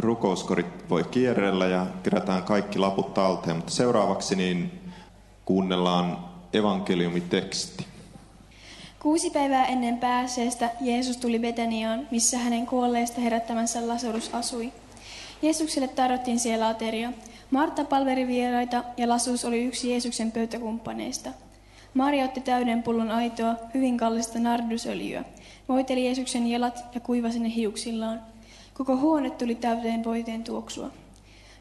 rukouskorit voi kierrellä ja kerätään kaikki laput talteen, mutta seuraavaksi niin kuunnellaan evankeliumiteksti. Kuusi päivää ennen pääseestä Jeesus tuli Betaniaan, missä hänen kuolleista herättämänsä Lasarus asui. Jeesukselle tarjottiin siellä ateria. Martta palveri vieraita ja Lasus oli yksi Jeesuksen pöytäkumppaneista. Maria otti täyden pullon aitoa, hyvin kallista nardusöljyä, voiteli Jeesuksen jalat ja kuivasi ne hiuksillaan. Koko huone tuli täyteen voiteen tuoksua.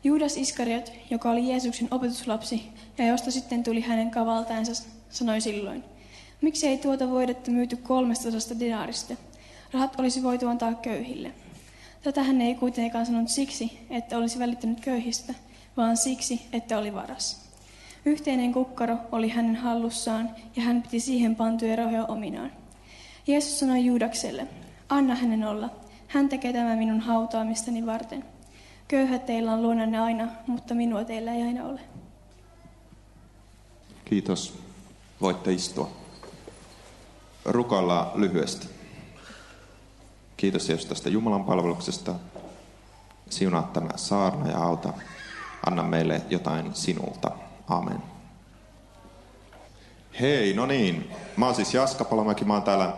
Juudas Iskariot, joka oli Jeesuksen opetuslapsi ja josta sitten tuli hänen kavaltaansa, sanoi silloin, miksi ei tuota voidetta myyty kolmestasasta dinaarista? Rahat olisi voitu antaa köyhille. Tätä hän ei kuitenkaan sanonut siksi, että olisi välittänyt köyhistä, vaan siksi, että oli varas. Yhteinen kukkaro oli hänen hallussaan ja hän piti siihen pantuja rahoja ominaan. Jeesus sanoi Juudakselle, anna hänen olla, hän tekee tämän minun hautaamistani varten. Köyhät teillä on luonanne aina, mutta minua teillä ei aina ole. Kiitos. Voitte istua. Rukoillaan lyhyesti. Kiitos Jeesus tästä Jumalan palveluksesta. Siunaa tämä saarna ja auta. Anna meille jotain sinulta. Amen. Hei, no niin. Mä oon siis Jaska Palomäki. Mä oon täällä,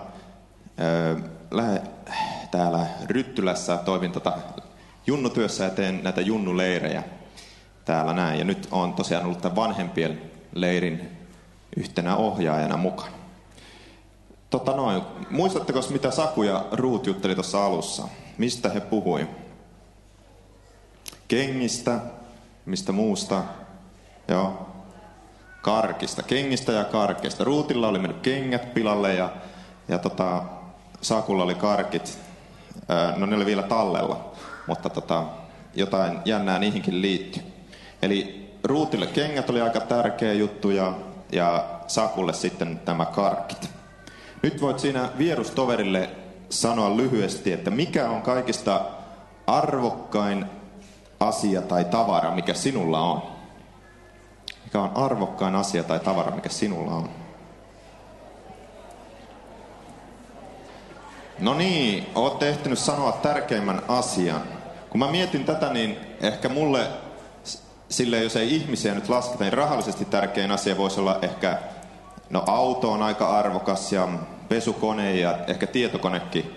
öö, lähe, täällä Ryttylässä. Toimin tota junnutyössä ja teen näitä junnuleirejä täällä näin. Ja nyt on tosiaan ollut tämän vanhempien leirin yhtenä ohjaajana mukana. Tota noin, muistatteko mitä Saku ja Ruut jutteli tuossa alussa? Mistä he puhui? Kengistä, mistä muusta? Joo, karkista. Kengistä ja karkeista. Ruutilla oli mennyt kengät pilalle ja, ja tota, Sakulla oli karkit. No ne oli vielä tallella, mutta tota, jotain jännää niihinkin liittyy. Eli Ruutille kengät oli aika tärkeä juttu ja, ja Sakulle sitten tämä karkit. Nyt voit siinä vierustoverille sanoa lyhyesti, että mikä on kaikista arvokkain asia tai tavara, mikä sinulla on? Mikä on arvokkain asia tai tavara, mikä sinulla on? No niin, oot ehtinyt sanoa tärkeimmän asian. Kun mä mietin tätä, niin ehkä mulle, sille jos ei ihmisiä nyt lasketa, niin rahallisesti tärkein asia voisi olla ehkä, no auto on aika arvokas ja pesukone ja ehkä tietokonekin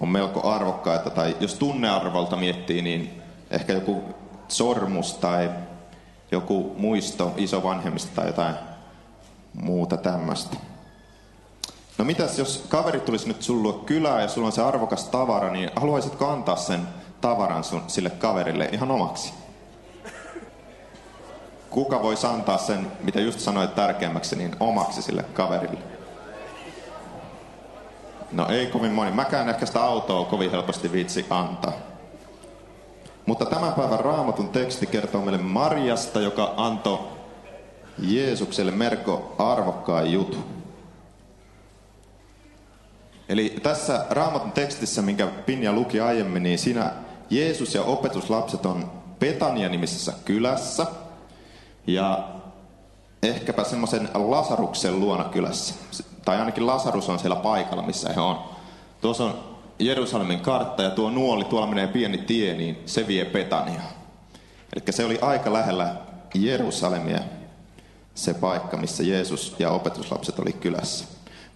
on melko arvokkaita. Tai jos tunnearvolta miettii, niin ehkä joku sormus tai joku muisto isovanhemmista tai jotain muuta tämmöistä. No mitäs jos kaveri tulisi nyt sulla kylään ja sulla on se arvokas tavara, niin haluaisitko antaa sen tavaran sun, sille kaverille ihan omaksi? Kuka voisi antaa sen, mitä just sanoit tärkeämmäksi, niin omaksi sille kaverille? No ei kovin moni. Mäkään ehkä sitä autoa kovin helposti viitsi antaa. Mutta tämän päivän raamatun teksti kertoo meille Marjasta, joka antoi Jeesukselle merko arvokkaan jutun. Eli tässä raamatun tekstissä, minkä Pinja luki aiemmin, niin siinä Jeesus ja opetuslapset on Petania-nimisessä kylässä. Ja ehkäpä semmoisen Lasaruksen luona kylässä. Tai ainakin Lasarus on siellä paikalla, missä he on. Tuossa on Jerusalemin kartta ja tuo nuoli, tuolla menee pieni tie, niin se vie Petania. Eli se oli aika lähellä Jerusalemia, se paikka, missä Jeesus ja opetuslapset oli kylässä.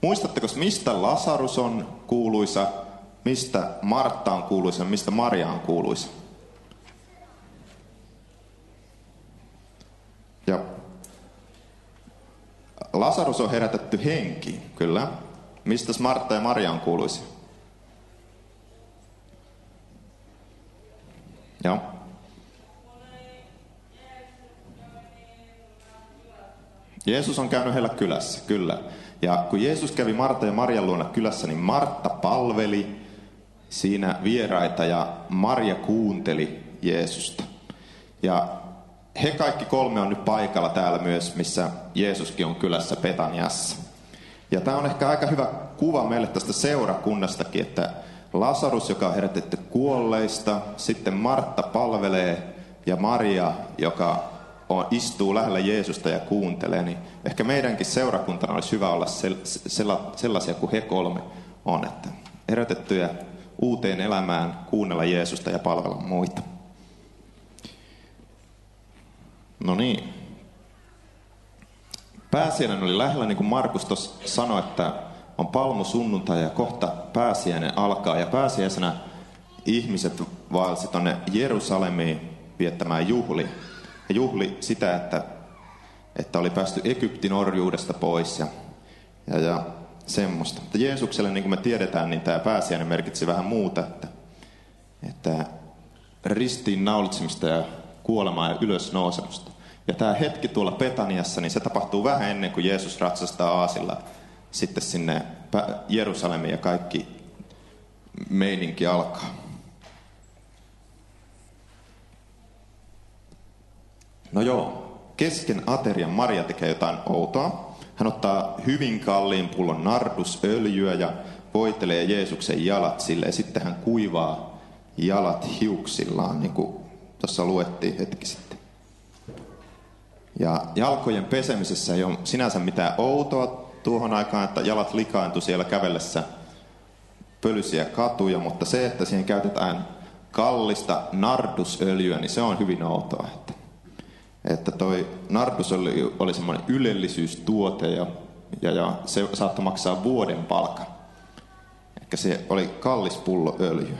Muistatteko, mistä Lasarus on kuuluisa, mistä Martta on kuuluisa, mistä Maria on kuuluisa? Ja Lasarus on herätetty henki, kyllä. Mistä Martta ja Maria on kuuluisia? Joo. Jeesus on käynyt heillä kylässä, kyllä. Ja kun Jeesus kävi Marta ja Marjan luona kylässä, niin Martta palveli siinä vieraita ja Maria kuunteli Jeesusta. Ja he kaikki kolme on nyt paikalla täällä myös, missä Jeesuskin on kylässä Petaniassa. Ja tämä on ehkä aika hyvä kuva meille tästä seurakunnastakin, että Lasarus, joka on herätetty kuolleista, sitten Martta palvelee ja Maria, joka on, istuu lähellä Jeesusta ja kuuntelee, niin ehkä meidänkin seurakuntana olisi hyvä olla sel, sellaisia kuin he kolme on, että herätettyjä uuteen elämään, kuunnella Jeesusta ja palvella muita. No niin. Pääsiäinen oli lähellä, niin kuin Markus tuossa sanoi, että on palmusunnuntai ja kohta pääsiäinen alkaa. Ja pääsiäisenä ihmiset vaelsi tuonne Jerusalemiin viettämään juhli. Ja juhli sitä, että, että oli päästy Egyptin orjuudesta pois ja, ja, ja semmoista. Mutta Jeesukselle, niin kuin me tiedetään, niin tämä pääsiäinen merkitsi vähän muuta, että, että ristiin naulitsemista ja kuolemaa ja ylösnousemusta. Ja tämä hetki tuolla Petaniassa, niin se tapahtuu vähän ennen kuin Jeesus ratsastaa aasilla sitten sinne Jerusalemiin ja kaikki meininki alkaa. No joo, kesken aterian Maria tekee jotain outoa. Hän ottaa hyvin kalliin pullon nardusöljyä ja voitelee Jeesuksen jalat sille ja sitten hän kuivaa jalat hiuksillaan, niin kuin tuossa luettiin hetki sitten. Ja jalkojen pesemisessä ei ole sinänsä mitään outoa tuohon aikaan, että jalat likaantu siellä kävellessä pölysiä katuja, mutta se, että siihen käytetään kallista nardusöljyä, niin se on hyvin outoa. Että, että toi nardusöljy oli semmoinen ylellisyystuote ja, ja, ja se saattoi maksaa vuoden palkan. Ehkä se oli kallis pullo öljyä.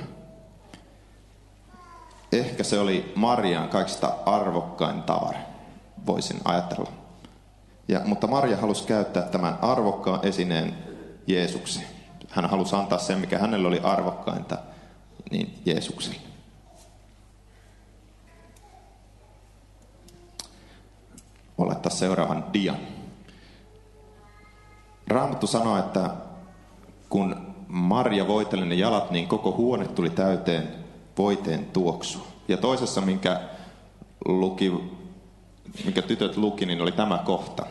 Ehkä se oli Marian kaikista arvokkain tavara, voisin ajatella. Ja, mutta Maria halusi käyttää tämän arvokkaan esineen Jeesukseen. Hän halusi antaa sen, mikä hänelle oli arvokkainta, niin Jeesukselle. Oletta seuraavan dian. Raamattu sanoo, että kun Maria voiteli ne jalat, niin koko huone tuli täyteen voiteen tuoksu. Ja toisessa, minkä, luki, minkä tytöt luki, niin oli tämä kohta.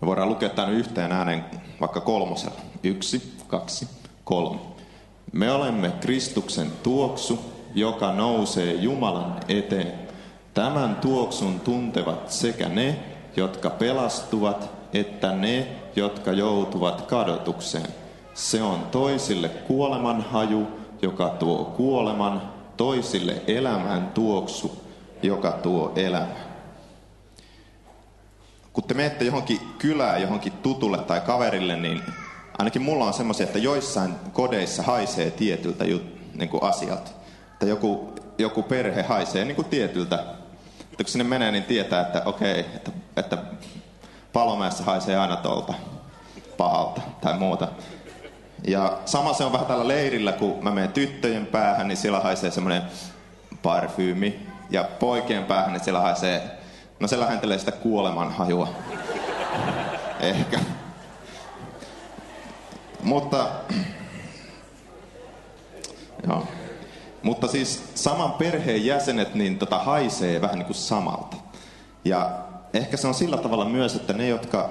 Me voidaan lukea tämän yhteen äänen vaikka kolmosella. Yksi, kaksi, kolme. Me olemme Kristuksen tuoksu, joka nousee Jumalan eteen. Tämän tuoksun tuntevat sekä ne, jotka pelastuvat, että ne, jotka joutuvat kadotukseen. Se on toisille kuoleman haju, joka tuo kuoleman, toisille elämän tuoksu, joka tuo elämän kun te menette johonkin kylään, johonkin tutulle tai kaverille, niin ainakin mulla on semmoisia, että joissain kodeissa haisee tietyltä jut, niin kuin asialta. Että joku, joku perhe haisee niin kuin tietyltä. Että kun sinne menee, niin tietää, että okei, että, että palomäessä haisee aina tuolta pahalta tai muuta. Ja sama se on vähän tällä leirillä, kun mä menen tyttöjen päähän, niin siellä haisee semmoinen parfyymi. Ja poikien päähän, niin siellä haisee No se lähentelee sitä kuoleman hajua. Ehkä. Mutta... Joo. Mutta siis saman perheen jäsenet niin tota haisee vähän niin kuin samalta. Ja ehkä se on sillä tavalla myös, että ne, jotka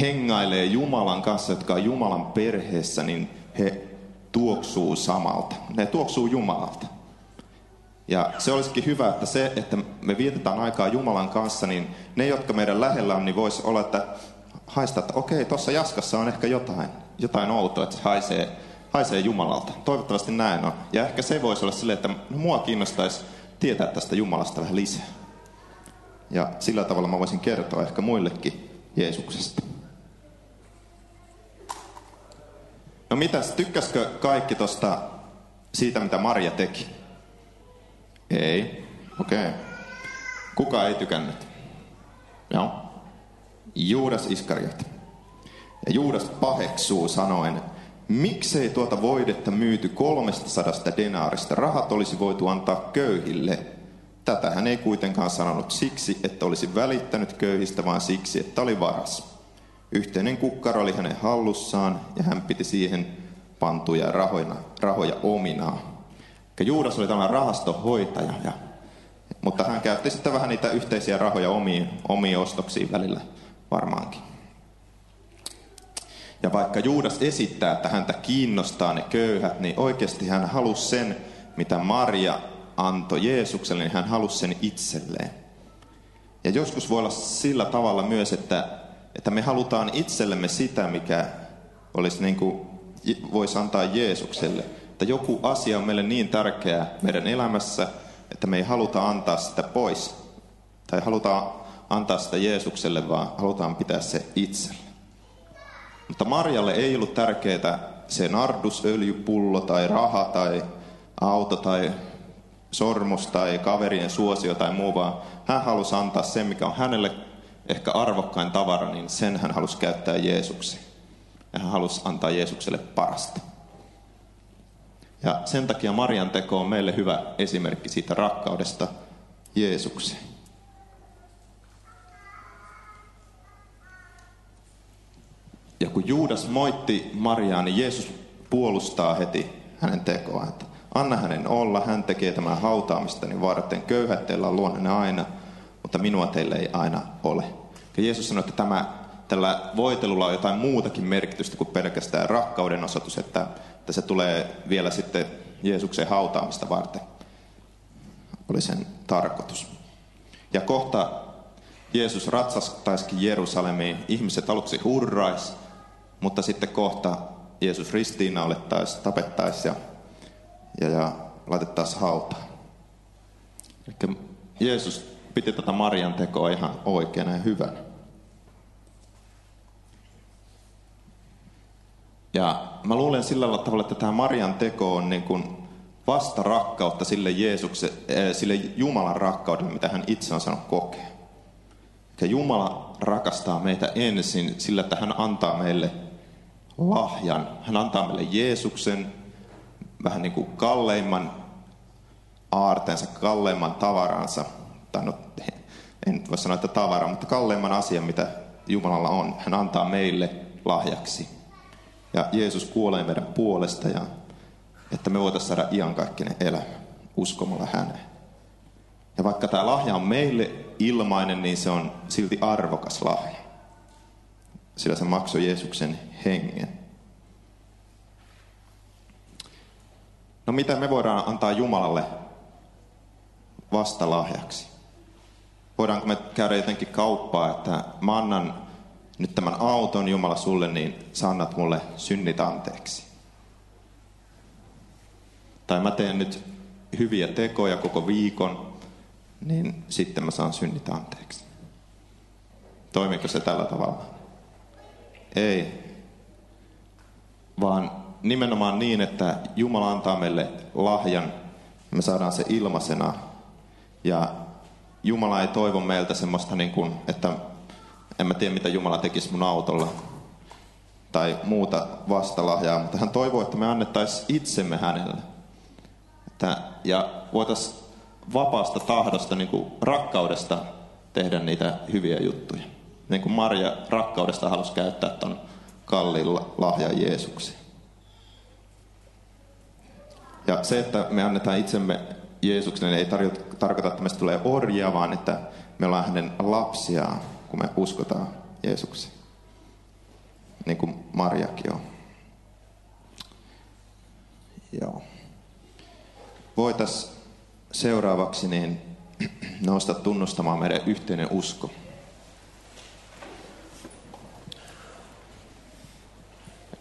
hengailee Jumalan kanssa, jotka on Jumalan perheessä, niin he tuoksuu samalta. Ne tuoksuu Jumalalta. Ja se olisikin hyvä, että se, että me vietetään aikaa Jumalan kanssa, niin ne, jotka meidän lähellä on, niin voisi olla, että haista, että okei, tuossa jaskassa on ehkä jotain, jotain outoa, että se haisee, haisee Jumalalta. Toivottavasti näin on. Ja ehkä se voisi olla silleen, että mua kiinnostaisi tietää tästä Jumalasta vähän lisää. Ja sillä tavalla mä voisin kertoa ehkä muillekin Jeesuksesta. No mitäs, tykkäskö kaikki tosta siitä, mitä Maria teki? Ei. Okei. Okay. Kuka ei tykännyt? Joo. Juudas Iskariot. Ja Juudas paheksuu sanoen, miksei tuota voidetta myyty kolmesta sadasta denaarista, rahat olisi voitu antaa köyhille. Tätä hän ei kuitenkaan sanonut siksi, että olisi välittänyt köyhistä, vaan siksi, että oli varas. Yhteinen kukkaro oli hänen hallussaan ja hän piti siihen pantuja rahoja, rahoja ominaan. Juudas oli tällainen rahastohoitaja, ja, mutta hän käytti sitten vähän niitä yhteisiä rahoja omiin, omiin ostoksiin välillä varmaankin. Ja vaikka Juudas esittää, että häntä kiinnostaa ne köyhät, niin oikeasti hän halusi sen, mitä Maria antoi Jeesukselle, niin hän halusi sen itselleen. Ja joskus voi olla sillä tavalla myös, että, että me halutaan itsellemme sitä, mikä olisi niin kuin, voisi antaa Jeesukselle että joku asia on meille niin tärkeä meidän elämässä, että me ei haluta antaa sitä pois tai halutaan antaa sitä Jeesukselle, vaan halutaan pitää se itselle. Mutta Marjalle ei ollut tärkeää se nardusöljypullo tai raha tai auto tai sormus tai kaverien suosio tai muu, vaan hän halusi antaa sen, mikä on hänelle ehkä arvokkain tavara, niin sen hän halusi käyttää Jeesukseen. Ja hän halusi antaa Jeesukselle parasta. Ja sen takia Marian teko on meille hyvä esimerkki siitä rakkaudesta Jeesukseen. Ja kun Juudas moitti Mariaa, niin Jeesus puolustaa heti hänen tekoaan. Että anna hänen olla, hän tekee tämän hautaamistani varten. Köyhät teillä on luonne aina, mutta minua teille ei aina ole. Ja Jeesus sanoi, että tämä, tällä voitelulla on jotain muutakin merkitystä kuin pelkästään rakkauden osoitus, että, että se tulee vielä sitten Jeesuksen hautaamista varten. Oli sen tarkoitus. Ja kohta Jeesus ratsastaisikin Jerusalemiin. Ihmiset aluksi hurrais, mutta sitten kohta Jeesus ristiinnaulettaisiin, tapettaisiin ja, ja, ja laitettaisiin hautaan. Eli Jeesus piti tätä Marian tekoa ihan oikeana ja hyvänä. Ja mä luulen sillä tavalla, että tämä Marian teko on niin kuin vasta rakkautta sille, Jeesukse, äh, sille Jumalan rakkaudelle, mitä hän itse on saanut kokea. Eli Jumala rakastaa meitä ensin sillä, että hän antaa meille lahjan. Hän antaa meille Jeesuksen, vähän niin kuin kalleimman aarteensa, kalleimman tavaransa. Tai no, en voi sanoa, että tavara, mutta kalleimman asian, mitä Jumalalla on. Hän antaa meille lahjaksi. Ja Jeesus kuolee meidän puolesta, ja että me voitaisiin saada iankaikkinen elämä uskomalla häneen. Ja vaikka tämä lahja on meille ilmainen, niin se on silti arvokas lahja. Sillä se maksoi Jeesuksen hengen. No mitä me voidaan antaa Jumalalle vastalahjaksi? Voidaanko me käydä jotenkin kauppaa, että mä annan nyt tämän auton Jumala sulle, niin sä annat mulle synnit anteeksi. Tai mä teen nyt hyviä tekoja koko viikon, niin sitten mä saan synnit anteeksi. Toimiko se tällä tavalla? Ei. Vaan nimenomaan niin, että Jumala antaa meille lahjan, me saadaan se ilmaisena. Ja Jumala ei toivo meiltä semmoista, niin kuin, että en mä tiedä mitä Jumala tekisi mun autolla tai muuta vastalahjaa, mutta hän toivoo, että me annettaisiin itsemme hänelle. Että, ja voitaisiin vapaasta tahdosta, niin kuin rakkaudesta tehdä niitä hyviä juttuja. Niin kuin Maria rakkaudesta halusi käyttää ton kalliin lahjan Jeesukseen. Ja se, että me annetaan itsemme Jeesukselle, ei tarkoita, että meistä tulee orjia, vaan että me ollaan hänen lapsiaan, kun me uskotaan Jeesukseen. Niin kuin Marjakin on. Joo. Voitaisiin seuraavaksi niin nousta tunnustamaan meidän yhteinen usko.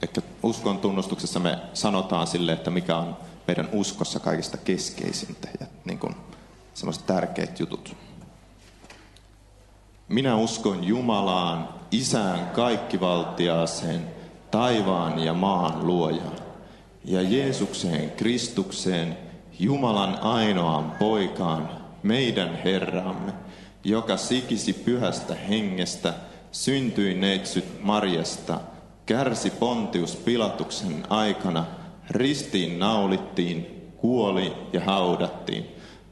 Ehkä uskon tunnustuksessa me sanotaan sille, että mikä on meidän uskossa kaikista keskeisintä ja niin kuin semmoiset tärkeät jutut. Minä uskon Jumalaan, Isään kaikkivaltiaaseen, taivaan ja maan luojaan, ja Jeesukseen Kristukseen, Jumalan ainoaan poikaan, meidän Herramme, joka sikisi pyhästä hengestä, syntyi neitsyt Marjasta, kärsi Pontius Pilatuksen aikana, ristiin naulittiin, kuoli ja haudattiin,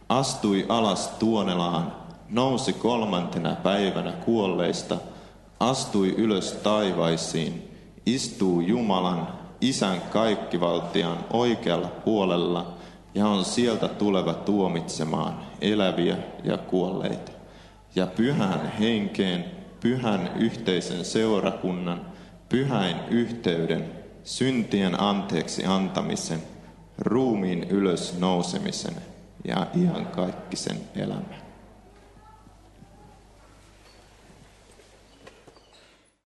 astui alas Tuonelaan, nousi kolmantena päivänä kuolleista, astui ylös taivaisiin, istuu Jumalan, Isän kaikkivaltian oikealla puolella ja on sieltä tuleva tuomitsemaan eläviä ja kuolleita. Ja pyhän henkeen, pyhän yhteisen seurakunnan, pyhäin yhteyden, syntien anteeksi antamisen, ruumiin ylös nousemisen ja ihan kaikkisen elämän.